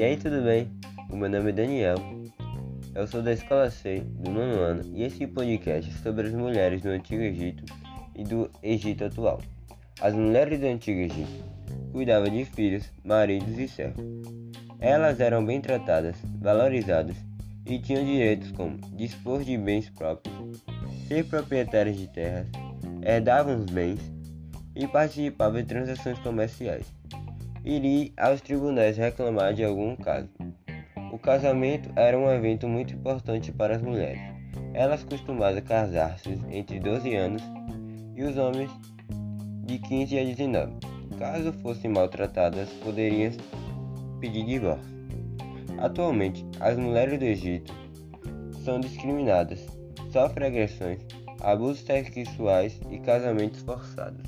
E aí, tudo bem? O meu nome é Daniel. Eu sou da escola C do nono ano e esse podcast é sobre as mulheres do Antigo Egito e do Egito atual. As mulheres do Antigo Egito cuidavam de filhos, maridos e servos. Elas eram bem tratadas, valorizadas e tinham direitos como dispor de bens próprios, ser proprietárias de terras, herdavam os bens e participavam de transações comerciais iria aos tribunais reclamar de algum caso. O casamento era um evento muito importante para as mulheres. Elas costumavam casar-se entre 12 anos e os homens de 15 a 19. Caso fossem maltratadas, poderiam pedir divórcio. Atualmente, as mulheres do Egito são discriminadas, sofrem agressões, abusos sexuais e casamentos forçados.